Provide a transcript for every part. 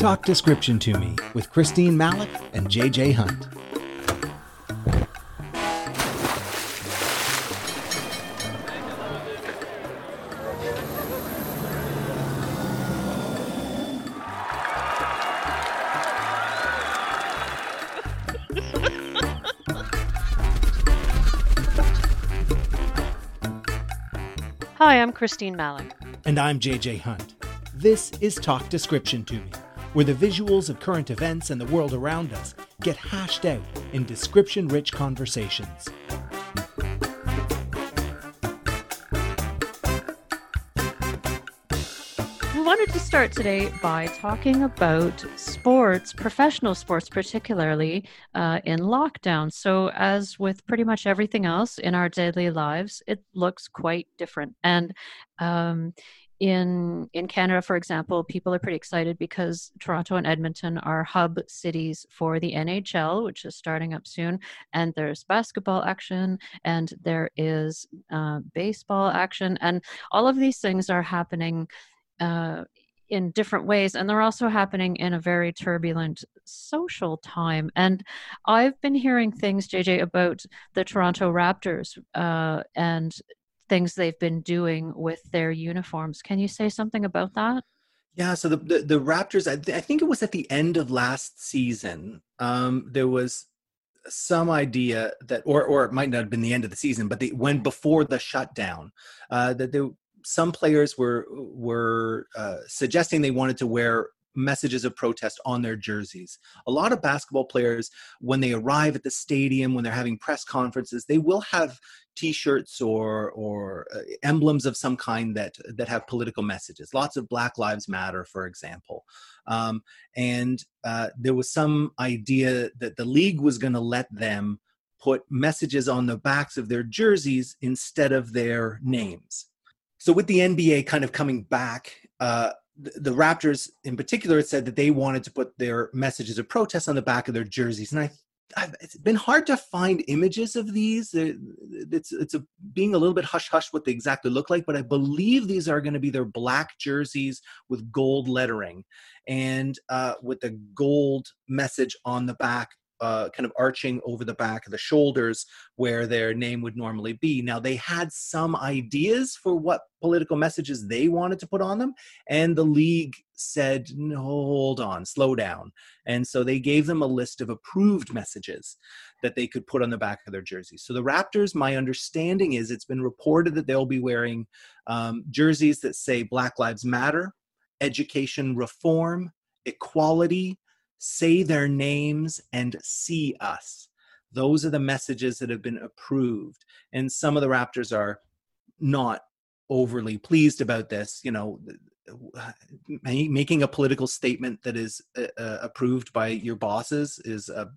Talk Description to Me with Christine Malec and JJ Hunt. Hi, I'm Christine Malec. And I'm JJ Hunt. This is Talk Description to Me, where the visuals of current events and the world around us get hashed out in description rich conversations. We wanted to start today by talking about sports, professional sports, particularly uh, in lockdown. So, as with pretty much everything else in our daily lives, it looks quite different. And um, in in Canada, for example, people are pretty excited because Toronto and Edmonton are hub cities for the NHL, which is starting up soon. And there's basketball action, and there is uh, baseball action, and all of these things are happening uh, in different ways and they're also happening in a very turbulent social time and i've been hearing things jj about the toronto raptors uh, and things they've been doing with their uniforms. Can you say something about that? Yeah so the the, the raptors I, th- I, think it was at the end of last season um, there was some idea that or or it might not have been the end of the season but they when before the shutdown uh, that there some players were were uh, suggesting they wanted to wear messages of protest on their jerseys. A lot of basketball players, when they arrive at the stadium, when they're having press conferences, they will have T-shirts or or uh, emblems of some kind that that have political messages. Lots of Black Lives Matter, for example. Um, and uh, there was some idea that the league was going to let them put messages on the backs of their jerseys instead of their names so with the NBA kind of coming back, uh, the, Raptors in particular said that they wanted to put their messages of protest on the back of their jerseys, and I. I've, it's been hard to find images of these. It's it's a, being a little bit hush hush what they exactly look like, but I believe these are going to be their black jerseys with gold lettering, and uh, with the gold message on the back uh, kind of arching over the back of the shoulders where their name would normally be. Now, they had some ideas for what political messages they wanted to put on them, and the league said, no, hold on, slow down. And so they gave them a list of approved messages that they could put on the back of their jerseys. So the Raptors, my understanding is it's been reported that they'll be wearing um, jerseys that say Black Lives Matter, education reform, equality, say their names and see us. Those are the messages that have been approved. And some of the Raptors are not overly pleased about this. You know, making a political statement that is uh, uh, approved by your bosses is a,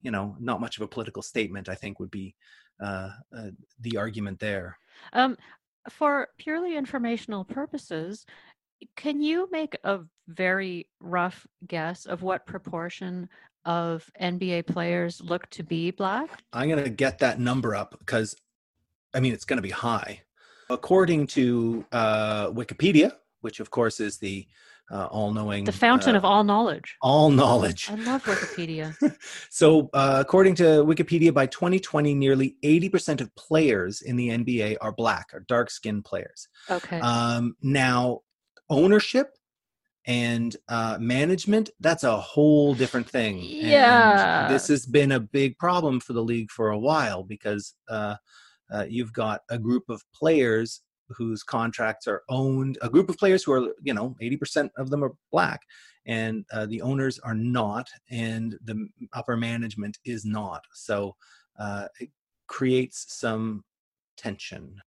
you know, not much of a political statement. I think would be uh, uh the argument there. Um, for purely informational purposes, can you make a very rough guess of what proportion of NBA players look to be black? I'm going to get that number up because, I mean, it's going to be high. According to uh, Wikipedia, which of course is the uh, all-knowing the fountain uh, of all knowledge. all knowledge i love wikipedia. So uh, according to wikipedia by 2020 nearly 80% of players in the nba are black or dark skinned players. Okay. Um, now ownership and uh, management that's a whole different thing. Yeah and this has been a big problem for the league for a while because uh, uh, you've got a group of players whose contracts are owned a group of players who are you know 80% of them are black and uh, the owners are not and the upper management is not. So uh, it creates some tension.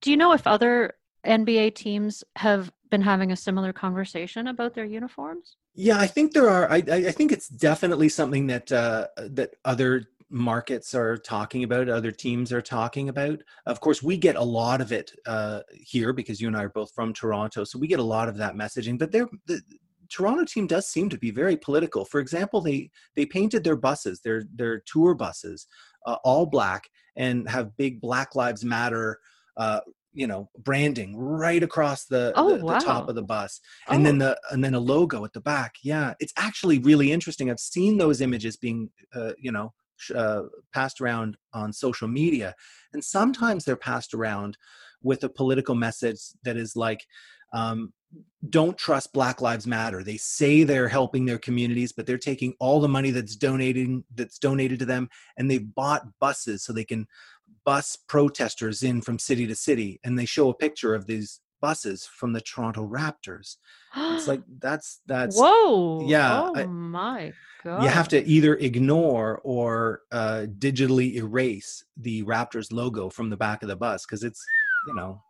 Do you know if other NBA teams have been having a similar conversation about their uniforms? Yeah, I think there are. I, I think it's definitely something that uh, that other markets are talking about, other teams are talking about. Of course, we get a lot of it uh, here because you and I are both from Toronto, so we get a lot of that messaging. But the Toronto team does seem to be very political. For example, they they painted their buses, their their tour buses, uh, all black, and have big Black Lives Matter uh, you know branding right across the, Oh, the, the top of the bus and then Oh. the and then a logo at the back yeah it's actually really interesting i've seen those images being uh, you know uh, passed around on social media and sometimes they're passed around with a political message that is like um, don't trust black lives matter they say they're helping their communities but they're taking all the money that's donating that's donated to them and they've bought buses so they can bus protesters in from city to city and they show a picture of these buses from the toronto raptors. It's like that's that's whoa yeah, oh I- my god you have to either ignore or uh, digitally erase the raptors logo from the back of the bus because it's you know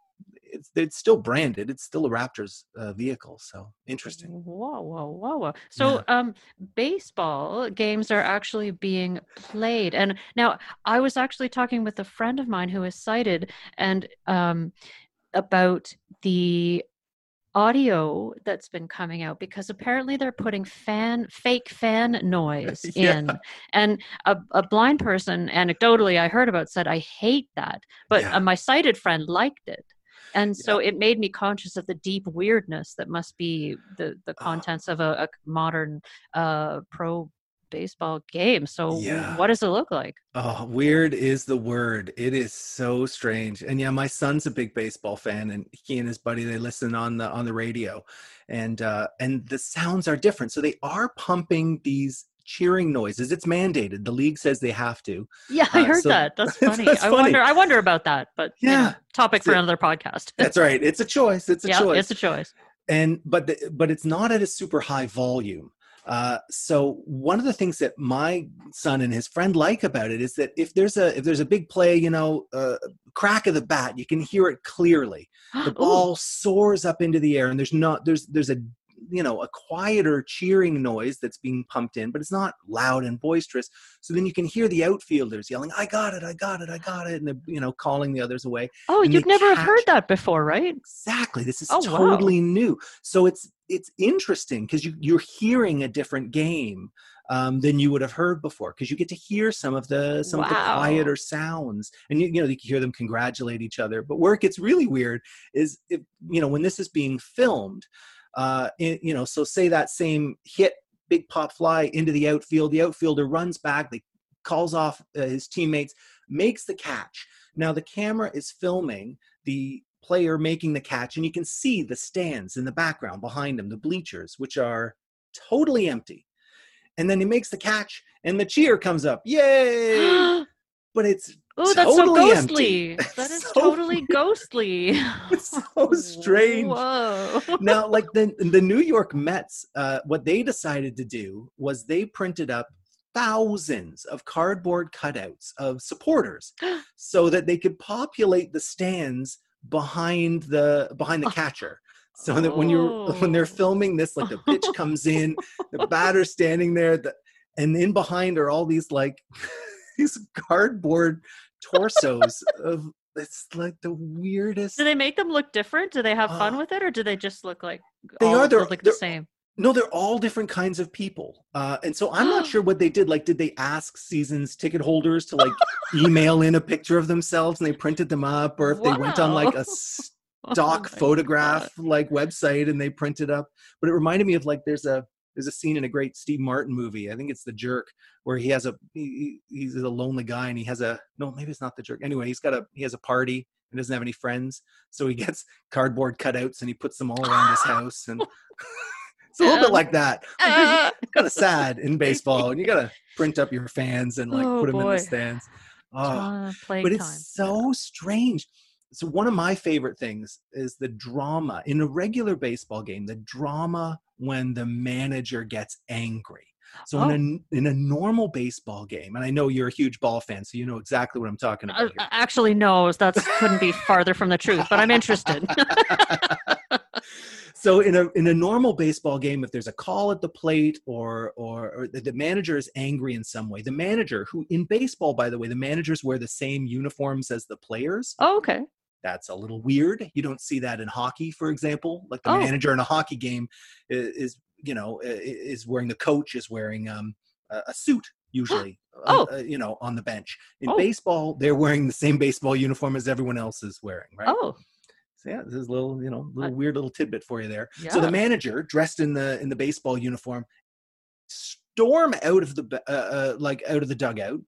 it's it's still branded it's still a raptors uh, vehicle so interesting Whoa, whoa, whoa, whoa. So, um, baseball games are actually being played. And now I was actually talking with a friend of mine who is sighted and um, about the audio that's been coming out because apparently they're putting fan fake fan noise Yeah. in and a, a blind person anecdotally i heard about said i hate that but Yeah. uh, my sighted friend liked it and so it made me conscious of the deep weirdness that must be the the Oh. contents of a, a modern uh pro baseball game so Yeah. what does it look like Oh, weird is the word. It is so strange. And yeah, my son's a big baseball fan and he and his buddy they listen on the on the radio. And uh and the sounds are different. So they are pumping these cheering noises. It's mandated. The league says they have to. yeah i Uh, heard so- that that's funny That's i funny. wonder i wonder about that but you know, Yeah. topic for It's a- another podcast That's right. It's a choice. It's a yeah choice. it's a choice and but the, but it's not at a super high volume uh, so one of the things that my son and his friend like about it is that if there's a if there's a big play you know uh, crack of the bat you can hear it clearly the ball soars up into the air and there's not there's there's a you know a quieter cheering noise that's being pumped in but it's not loud and boisterous. So then you can hear the outfielders yelling i got it i got it i got it and they're you know calling the others away. Oh, you'd never have heard that before, right? exactly. This is Oh, wow. totally new. So it's it's interesting because you you're hearing a different game um, than you would have heard before because you get to hear some of the some of the quieter sounds. And you, you know you can hear them congratulate each other. But where it gets really weird is if you know when this is being filmed uh it, you know so say that same hit big pop fly into the outfield the outfielder runs back they calls off uh, his teammates makes the catch. Now the camera is filming the player making the catch and you can see the stands in the background behind him the bleachers which are totally empty. And then he makes the catch and the cheer comes up. Yay! But it's that's Totally so empty. ghostly. That is So totally ghostly. it's so strange Whoa. now like the the new york mets uh, what they decided to do was they printed up thousands of cardboard cutouts of supporters so that they could populate the stands behind the behind the Oh. catcher so that when you're when they're Oh. filming this like the pitch comes in the batter's standing there the, and in behind are all these like these cardboard torsos of it's like the weirdest Do they make them look different? Do they have fun Uh, with it, or do they just look like they all are, they're- like they're- the same? No, they're all different kinds of people. Uh, and so I'm not sure what they did. Like, did they ask seasons ticket holders to like email in a picture of themselves and they printed them up? Or if they went on like a stock Oh photograph like website and they printed up. But it reminded me of like there's a there's a scene in a great Steve Martin movie. I think it's The Jerk where he has a he, he- he's a lonely guy and he has a no maybe it's not The Jerk. Anyway, he's got a he has a party and doesn't have any friends, so he gets cardboard cutouts and he puts them all around his house and. It's a little bit like that. Ah! kind of sad in baseball, and you gotta print up your fans and like Oh, put them in the stands. Oh, but time. it's so strange. So one of my favorite things is the drama in a regular baseball game. The drama when the manager gets angry. So Oh. in a in a normal baseball game, and I know you're a huge ball fan, so you know exactly what I'm talking Uh, about here. actually, no, that couldn't be farther from the truth. But I'm interested. so in a in a normal baseball game if there's a call at the plate or or, or the, the manager is angry in some way the manager who in baseball by the way the managers wear the same uniforms as the players oh, okay. That's a little weird you don't see that in hockey for example like the Oh. manager in a hockey game is, is you know is wearing the coach is wearing um a, suit usually Oh. uh, you know on the bench in Oh. baseball they're wearing the same baseball uniform as everyone else is wearing right Oh, So yeah, this is a little, you know, little weird little tidbit for you there. Yeah. So the manager, dressed in the in the baseball uniform, storm out of the uh, uh, like out of the dugout,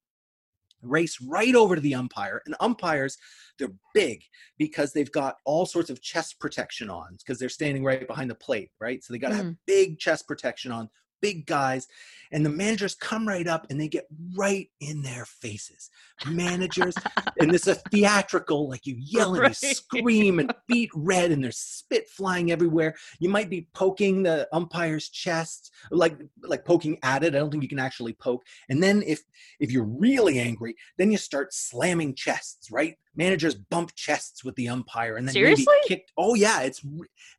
race right over to the umpire. And umpires, they're big because they've got all sorts of chest protection on because they're standing right behind the plate, right? So they got to have mm-hmm. big chest protection on, big guys. And the managers come right up and they get right in their faces. Managers, and this is theatrical, like you yell and you scream and beat red and there's spit flying everywhere. You might be poking the umpire's chest, like like poking at it. I don't think you can actually poke. And then if if you're really angry, then you start slamming chests, right? Managers bump chests with the umpire and then Seriously? maybe kick. Oh yeah, it's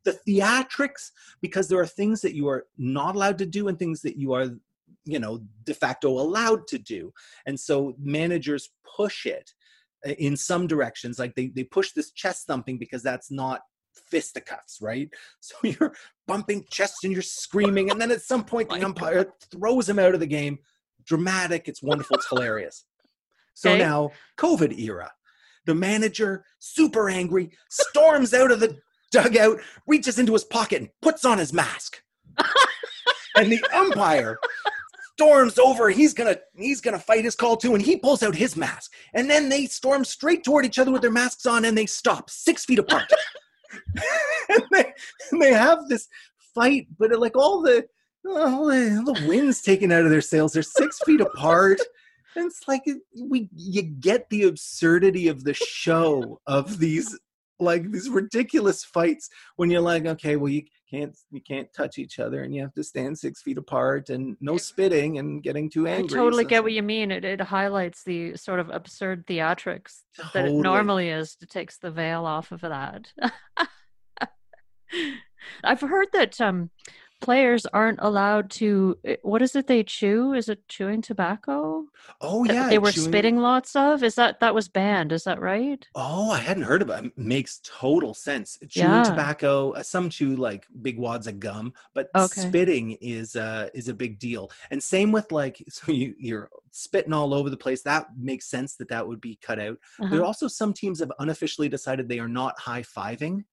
the theatrics because there are things that you are not allowed to do and things that you are you know de facto allowed to do and so managers push it uh, in some directions like they, they push this chest thumping because that's not fisticuffs right so you're bumping chests and you're screaming and then at some point the umpire throws him out of the game dramatic it's wonderful it's hilarious so Okay. now covid era the manager super angry storms out of the dugout reaches into his pocket and puts on his mask. And the umpire storms over. He's gonna he's gonna fight his call too and he pulls out his mask. And then they storm straight toward each other with their masks on and they stop six feet apart. And, they, and they have this fight but like all the all the, all the wind's taken out of their sails. They're six feet apart it's like we you get the absurdity of the show of these like these ridiculous fights when you're like okay well you can't you can't touch each other and you have to stand six feet apart and no spitting and getting too angry. I totally So get what you mean. It, it highlights the sort of absurd theatrics like, that it normally is. It takes the veil off of that. I've heard that um, players aren't allowed to. eh, What is it they chew? Is it chewing tobacco? oh yeah they were chewing- spitting lots of. Is that that was banned? Is that right? Oh, I hadn't heard about it. Makes total sense. Chewing Yeah. tobacco, uh, some chew like big wads of gum, but Okay. spitting is uh is a big deal. And same with like so you you're spitting all over the place. That makes sense that that would be cut out. There Uh-huh. are also some teams have unofficially decided they are not high fiving.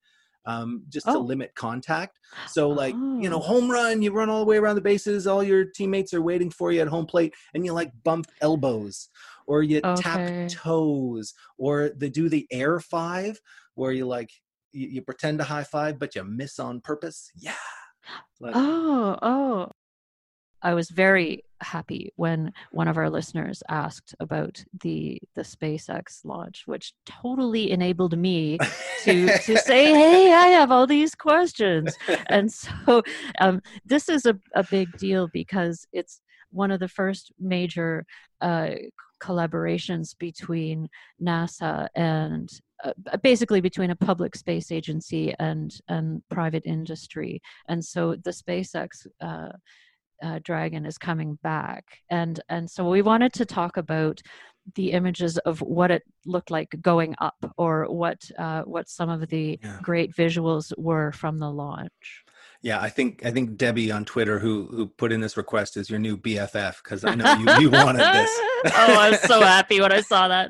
Um, just to Oh. limit contact. So, like, you know, Oh. home run, you run all the way around the bases, all your teammates are waiting for you at home plate, and you like bump elbows or you Okay. tap toes or they do the air five where you like you, you pretend to high five but you miss on purpose yeah Like, Oh, oh. I was very happy when one of our listeners asked about the the SpaceX launch, which totally enabled me to to say, "Hey, I have all these questions." And so um, this is a, a big deal because it's one of the first major uh, collaborations between NASA and uh, basically between a public space agency and and private industry. And so the SpaceX uh, uh, Dragon is coming back, and and so we wanted to talk about the images of what it looked like going up, or what uh, what some of the Yeah. great visuals were from the launch. yeah i think i think debbie on twitter who who put in this request is your new bff because i know you, you wanted this oh, I was so happy when I saw that.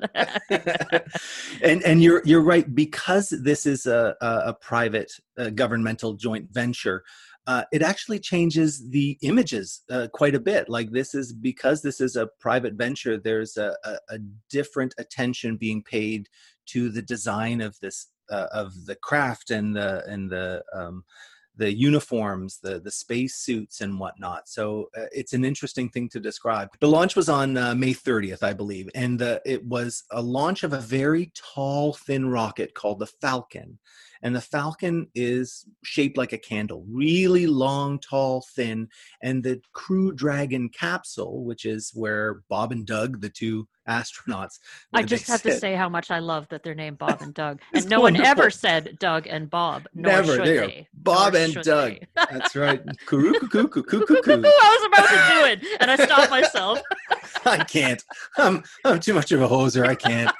and and you're you're right because this is a a, a private uh, governmental joint venture. Uh, it actually changes the images uh, quite a bit. Like this is because this is a private venture. There's a, a, a different attention being paid to the design of this uh, of the craft and the and the um, the uniforms, the the space suits and whatnot. So uh, it's an interesting thing to describe. The launch was on uh, May 30th, I believe, and it was a launch of a very tall, thin rocket called the Falcon. And the Falcon is shaped like a candle, really long, tall, thin. And the Crew Dragon capsule, which is where Bob and Doug, the two astronauts, I just have to say how much I love that they're named Bob and Doug, and no one ever said Doug and Bob. Nor Never. should you go. they. Bob Nor and Doug. they. That's right. I was about to do it, and I stopped myself. I can't. I'm I'm too much of a hoser. I can't.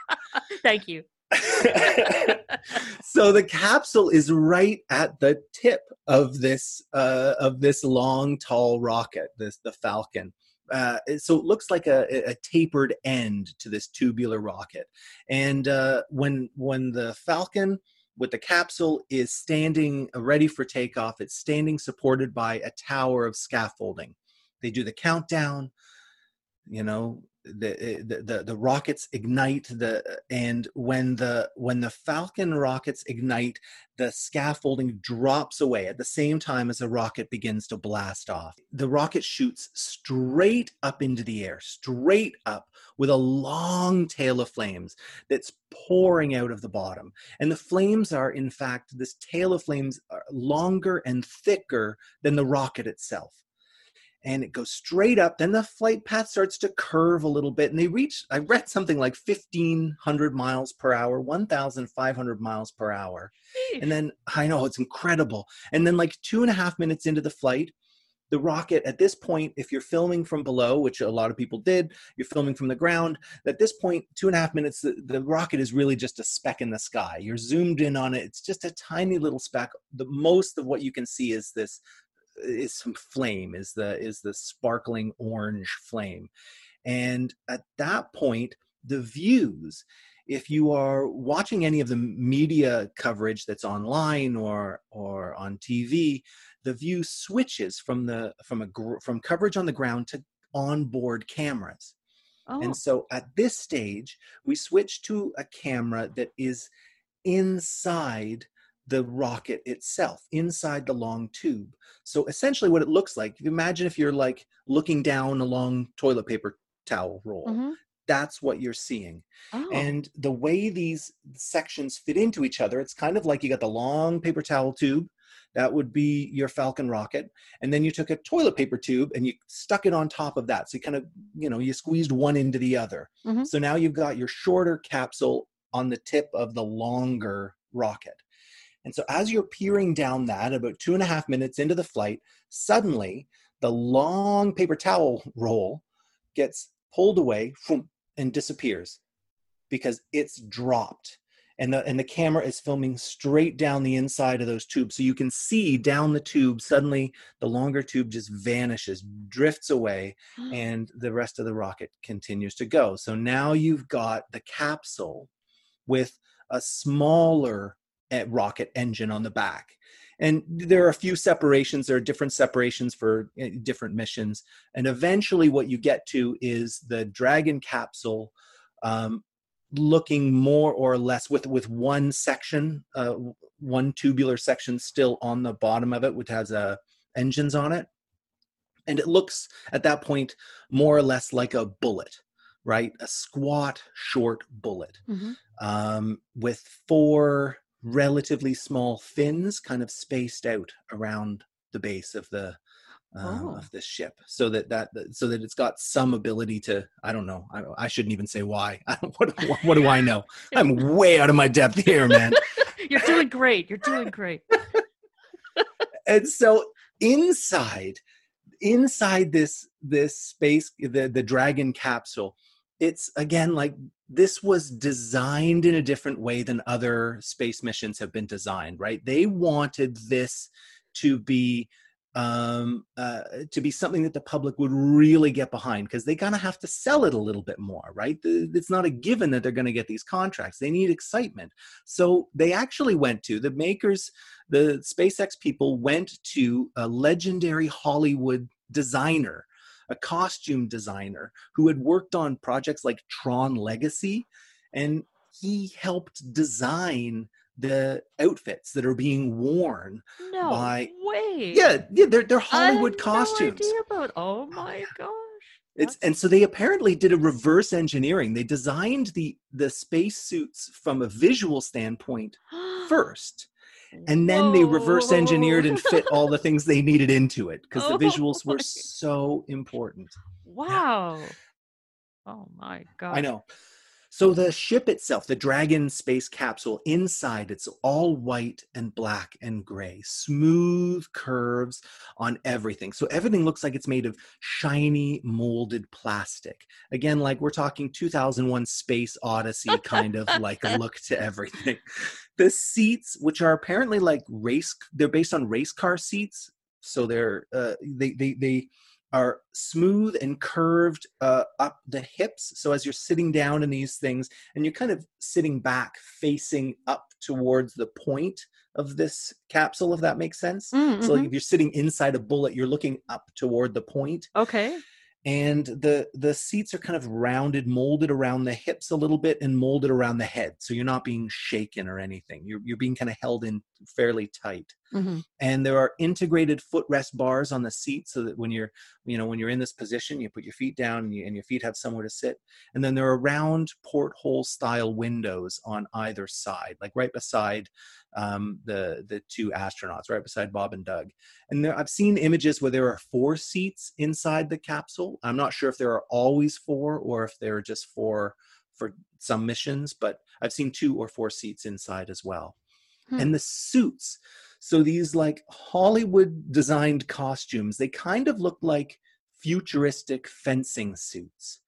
Thank you. so the capsule is right at the tip of this uh, of this long, tall rocket, this the Falcon. Uh, so it looks like a, a tapered end to this tubular rocket. And uh, when when the Falcon with the capsule is standing uh, ready for takeoff. It's standing supported by a tower of scaffolding. They do the countdown. You know, the, eh, the the the rockets ignite the and when the when the falcon rockets ignite the scaffolding drops away at the same time as the rocket begins to blast off. The rocket shoots straight up into the air straight up with a long tail of flames that's pouring out of the bottom. And the flames are in fact this tail of flames are longer and thicker than the rocket itself and it goes straight up. Then the flight path starts to curve a little bit, and they reach, I read something like 1,500 miles per hour, 1,500 miles per hour. And then I know it's incredible. And then, like two and a half minutes into the flight, the rocket at this point, if you're filming from below, which a lot of people did, you're filming from the ground. At this point, two and a half minutes, the, the rocket is really just a speck in the sky. You're zoomed in on it. It's just a tiny little speck. The most of what you can see is this is some flame is the is the sparkling orange flame and at that point the views if you are watching any of the media coverage that's online or or on TV the view switches from the from a from coverage on the ground to onboard cameras oh. and so at this stage we switch to a camera that is inside the rocket itself inside the long tube. So essentially, what it looks like, imagine if you're like looking down a long toilet paper towel roll. Mm-hmm. That's what you're seeing. Oh. And the way these sections fit into each other, it's kind of like you got the long paper towel tube. That would be your Falcon rocket. And then you took a toilet paper tube and you stuck it on top of that. So you kind of, you know, you squeezed one into the other. Mm-hmm. So now you've got your shorter capsule on the tip of the longer rocket. And so as you're peering down that, about two and a half minutes into the flight, suddenly the long paper towel roll gets pulled away and disappears because it's dropped. And the, and the camera is filming straight down the inside of those tubes. So you can see down the tube, suddenly the longer tube just vanishes, drifts away, and the rest of the rocket continues to go. So now you've got the capsule with a smaller rocket engine on the back. And there are a few separations there are different separations for eh, different missions. And eventually what you get to is the dragon capsule um, looking more or less with with one section uh, one tubular section still on the bottom of it which has uh, engines on it. And it looks at that point more or less like a bullet right? A squat short bullet. Mm-hmm. um, with four relatively small fins kind of spaced out around the base of the um, oh. of this ship so that that so that it's got some ability to i don't know i, I shouldn't even say why what, what, what do i know? I'm way out of my depth here man. You're doing great you're doing great. And so inside inside this this space the the dragon capsule it's again like this was designed in a different way than other space missions have been designed right? They wanted this to be um uh to be something that the public would really get behind because they kind of have to sell it a little bit more right? It's not a given that they're going to get these contracts. They need excitement. So they actually went to the makers the spacex people went to a legendary hollywood designer a costume designer who had worked on projects like Tron Legacy, and he helped design the outfits that are being worn no by way. Yeah, yeah, they're they're Hollywood costumes. No idea about. Oh my gosh. It's and so they apparently did a reverse engineering. They designed the the space suits from a visual standpoint first and then Whoa. they reverse engineered and fit all the things they needed into it because oh the visuals were so important. Wow. Yeah. Oh my god. I know. So the ship itself, the Dragon space capsule, inside it's all white and black and gray, smooth curves on everything. So everything looks like it's made of shiny molded plastic. Again, like we're talking 2001 Space Odyssey kind of like a look to everything. The seats, which are apparently like race, they're based on race car seats. So they're uh, they they they are smooth and curved uh, up the hips. So as you're sitting down in these things, and you're kind of sitting back, facing up towards the point of this capsule, if that makes sense. Mm, So like mhm. if you're sitting inside a bullet, you're looking up toward the point Okay. and the the seats are kind of rounded molded around the hips a little bit and molded around the head so you're not being shaken or anything you're, you're being kind of held in fairly tight hmm and there are integrated footrest bars on the seat so that when you're you know when you're in this position you put your feet down and, you, and your feet have somewhere to sit. And then there are round porthole style windows on either side like right beside um, the the two astronauts right beside bob and doug. And there, i've seen images where there are four seats inside the capsule. I'm not sure if there are always four or if there are just four for some missions but i've seen two or four seats inside as well. Hmm. and the suits so these like hollywood designed costumes they kind of look like futuristic fencing suits.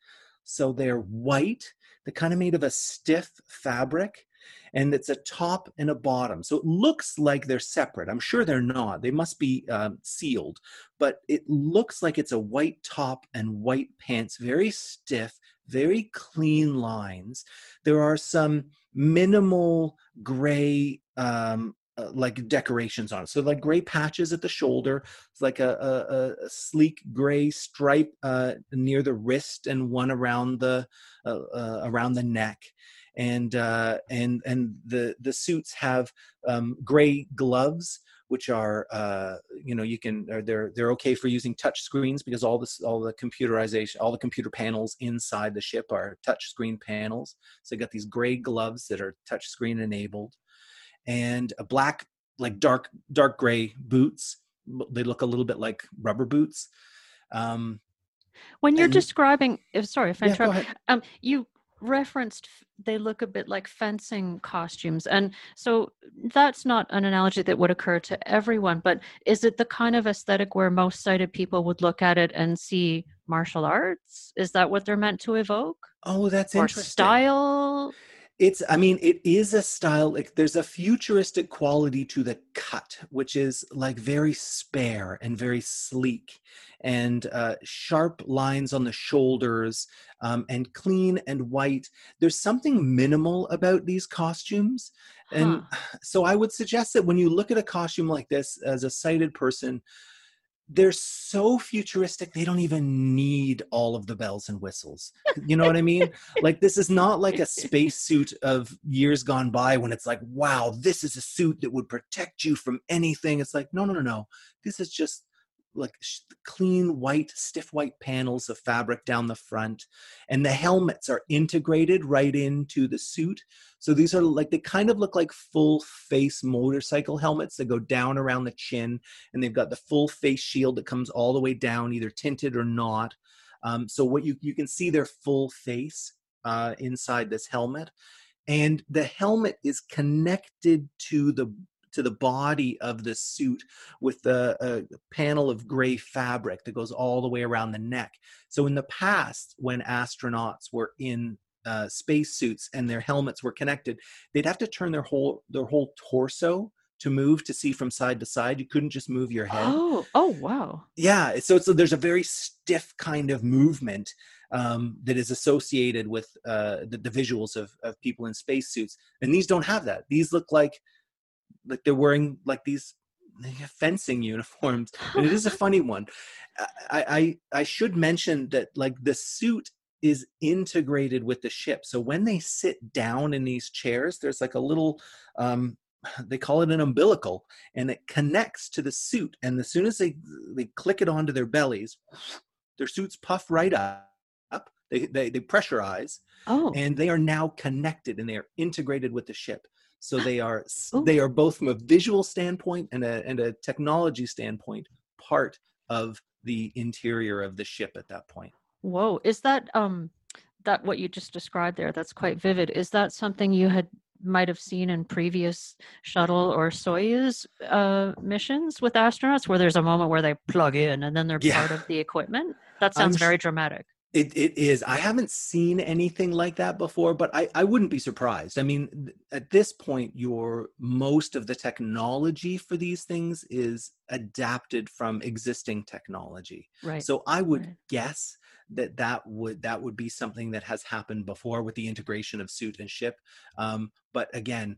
So they're white they're kind of made of a stiff fabric and it's a top and a bottom. So it looks like they're separate. I'm sure they're not. They must be um, sealed. But it looks like it's a white top and white pants very stiff very clean lines. There are some minimal gray um uh, like decorations on it. So like gray patches at the shoulder it's like a, a, a- sleek gray stripe uh, near the wrist and one around the uh, uh, around the neck. And uh, and and the the suits have um, gray gloves which are you know you can they're they're okay for using touch screens because all this all the computerization all the computer panels inside the ship are touch screen panels. So you got these gray gloves that are touch screen enabled and a black like dark dark gray boots they look a little bit like rubber boots um When you're And- describing, if sorry if I yeah, interrupt, um, you referenced they look a bit like fencing costumes, and so that's not an analogy that would occur to everyone. But is it the kind of aesthetic where most sighted people would look at it and see martial arts? Is that what they're meant to evoke, oh that's or interesting style? It's, I mean, it is a style, like there's a futuristic quality to the cut, which is like very spare and very sleek and uh, sharp lines on the shoulders um, and clean and white. There's something minimal about these costumes. And Huh. so I would suggest that when you look at a costume like this as a sighted person, they're so futuristic they don't even need all of the bells and whistles. You know what i mean? Like this is not like a spacesuit of years gone by when it's like wow this is a suit that would protect you from anything. It's like no no no no. This is just like clean white stiff white panels of fabric down the front and the helmets are integrated right into the suit. So these are like they kind of look like full face motorcycle helmets that go down around the chin and they've got the full face shield that comes all the way down either tinted or not. Um, so what you you can see their full face uh, inside this helmet. And the helmet is connected to the to the body of the suit with a, a panel of gray fabric that goes all the way around the neck. So in the past when astronauts were in uh, spacesuits and their helmets were connected they'd have to turn their whole their whole torso to move to see from side to side. You couldn't just move your head. Oh, oh wow. yeah so so there's a very stiff kind of movement um, that is associated with uh, the, the visuals of, of people in spacesuits and these don't have that. These look like like they're wearing like these fencing uniforms and it is a funny one. I, I i should mention that like the suit is integrated with the ship. So when they sit down in these chairs there's like a little um they call it an umbilical and it connects to the suit and as soon as they they click it onto their bellies their suits puff right up they they, they pressurize Oh, and they are now connected and they are integrated with the ship so they are Ooh. they are both from a visual standpoint and a and a technology standpoint part of the interior of the ship at that point whoa. Is that um that what you just described there? That's quite vivid. Is that something you had might have seen in previous shuttle or Soyuz uh, missions with astronauts, where there's a moment where they plug in and then they're Yeah. part of the equipment? That I'm sounds sh- very dramatic. It, it is. I haven't seen anything like that before, but I, I wouldn't be surprised. I mean, at this point, your most of the technology for these things is adapted from existing technology. Right. So I would Right. guess that that would that would be something that has happened before with the integration of suit and ship. Um, but again,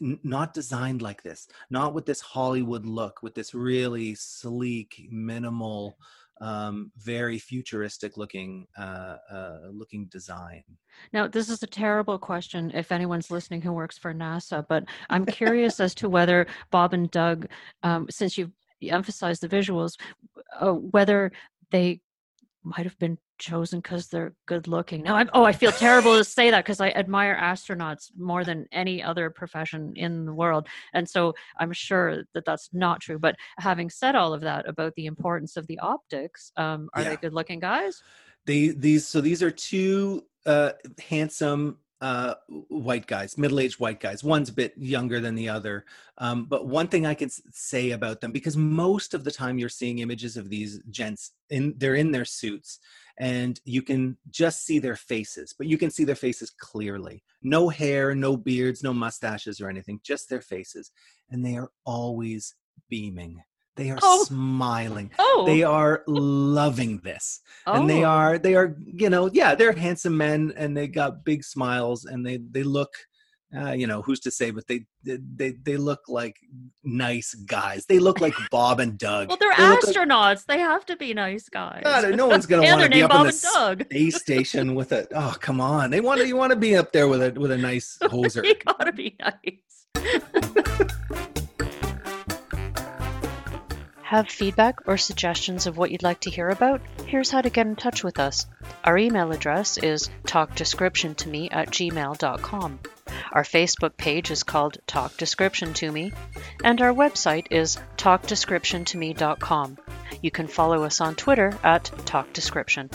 n- not designed like this. Not with this Hollywood look, with this really sleek, minimal um, very futuristic looking uh, uh, looking design. Now, this is a terrible question if anyone's listening who works for NASA, but I'm curious as to whether Bob and Doug, um, since you've emphasized the visuals, uh, whether they might have been chosen because they're good looking. Now, I'm, oh, I feel terrible to say that because I admire astronauts more than any other profession in the world. And so I'm sure that that's not true. But having said all of that about the importance of the optics, um, are Yeah. they good looking guys? They these so these are two uh, handsome uh, white guys, middle-aged white guys. One's a bit younger than the other, um, but one thing I can say about them because most of the time you're seeing images of these gents in they're in their suits and you can just see their faces, but you can see their faces clearly. No hair, no beards, no mustaches or anything, just their faces, and they are always beaming. They are Oh. smiling. Oh, They are loving this and they oh. are they are you know yeah they're handsome men and they got big smiles and they they look uh, you know who's to say but they they they look like nice guys they look like bob and doug Well, they're They look like- astronauts. They have to be nice guys. God, no one's gonna want to be up in Bob the and Doug. space station with a oh come on they want to you want to be up there with a with a nice hoser you gotta be nice. Have feedback or suggestions of what you'd like to hear about? Here's how to get in touch with us. Our email address is talkdescriptiontome at gmail.com. Our Facebook page is called Talk Description to Me, and our website is talkdescriptiontome.com. You can follow us on Twitter at Talk Description.